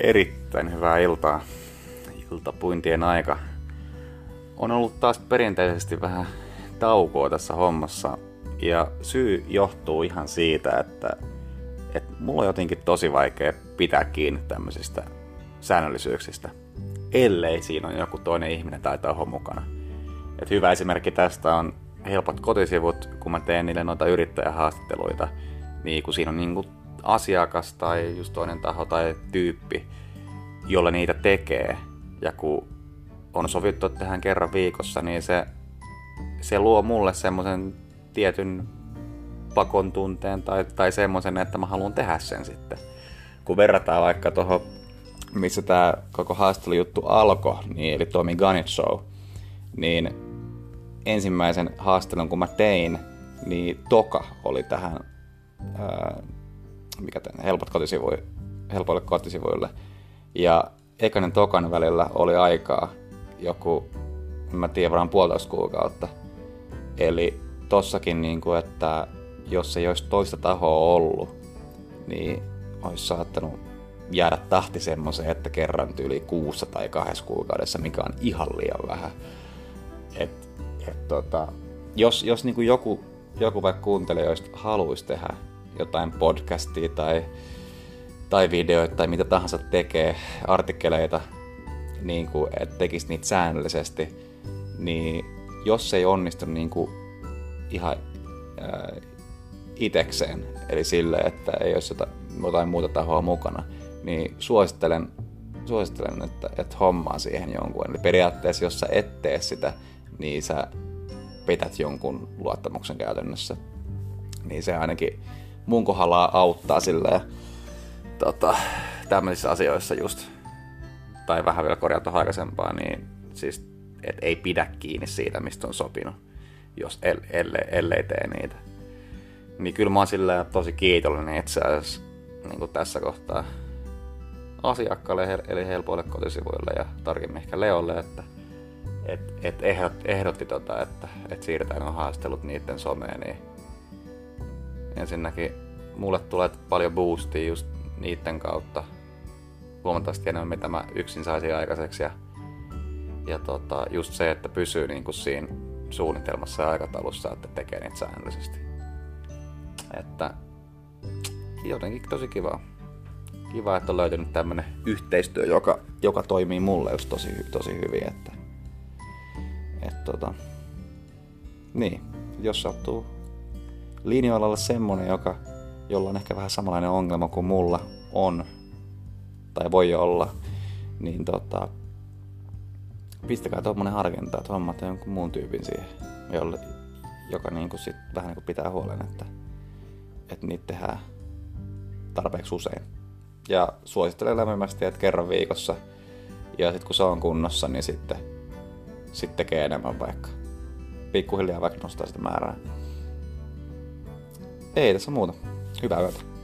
Erittäin hyvää iltaa. Iltapuintien aika. On ollut taas perinteisesti vähän taukoa tässä hommassa. Ja syy johtuu ihan siitä, että, että mulla on jotenkin tosi vaikea pitää kiinni tämmöisistä säännöllisyyksistä, ellei siinä on joku toinen ihminen tai taho mukana. Et hyvä esimerkki tästä on helpot kotisivut, kun mä teen niille noita yrittäjähaastatteluita, niin kun siinä on niin kuin asiakas tai just toinen taho tai tyyppi, jolla niitä tekee, ja kun on sovittu, tehdään kerran viikossa, niin se, se luo mulle semmoisen tietyn pakon tunteen tai, tai semmoisen, että mä haluan tehdä sen sitten. Kun verrataan vaikka tuohon, missä tämä koko haastelujuttu alkoi, niin eli Tommy Gunnett Show, niin ensimmäisen haastelun kun mä tein, niin Toka oli tähän ää, mikä tämän, helpot kotisivuille, helpoille kotisivuille. Ja ekanen tokan välillä oli aikaa joku, mä tiedän, varmaan puolitoista kuukautta. Eli tossakin, niin kuin, että jos ei olisi toista tahoa ollut, niin olisi saattanut jäädä tahti semmoiseen, että kerran yli kuussa tai kahdessa kuukaudessa, mikä on ihan liian vähän. Et, et tota, jos jos niin kuin joku, joku vaikka kuuntelijoista haluaisi tehdä jotain podcastia tai, tai videoita tai mitä tahansa tekee, artikkeleita, niin kuin, että tekisi niitä säännöllisesti, niin jos se ei onnistu niin kuin ihan ää, itekseen, eli sille, että ei olisi jotain, jotain muuta tahoa mukana, niin suosittelen, suosittelen että, että hommaa siihen jonkun. Eli periaatteessa, jos sä et tee sitä, niin sä petät jonkun luottamuksen käytännössä. Niin se ainakin mun kohdalla auttaa silleen tota, tämmöisissä asioissa just, tai vähän vielä korjata aikaisempaa, niin siis et ei pidä kiinni siitä, mistä on sopinut, jos el, ellei, ellei tee niitä. Niin kyllä mä oon silleen tosi kiitollinen itse asiassa niin kuin tässä kohtaa asiakkaalle, eli helpoille kotisivuille ja tarkemmin ehkä Leolle, että et, et ehdotti, ehdotti tota, että et siirretään nuo haastelut niiden someen, niin ensinnäkin mulle tulee paljon boostia just niiden kautta huomattavasti enemmän, mitä mä yksin saisin aikaiseksi. Ja, ja tota, just se, että pysyy niin kuin siinä suunnitelmassa ja aikataulussa, että tekee niitä säännöllisesti. Että jotenkin tosi kiva. Kiva, että on löytynyt tämmönen yhteistyö, joka, joka toimii mulle just tosi, tosi hyvin. Että, et tota, niin, jos sattuu linjoilla olla semmonen, joka, jolla on ehkä vähän samanlainen ongelma kuin mulla on, tai voi olla, niin tota, pistäkää tuommoinen harkinta, että hommat jonkun muun tyypin siihen, jolle, joka niin kuin sit vähän niin kuin pitää huolen, että, että niitä tehdään tarpeeksi usein. Ja suosittelen lämpimästi, että kerran viikossa, ja sitten kun se on kunnossa, niin sitten, sitten tekee enemmän vaikka. Pikkuhiljaa vaikka nostaa sitä määrää. Ei tässä muuta. Hyvää yötä.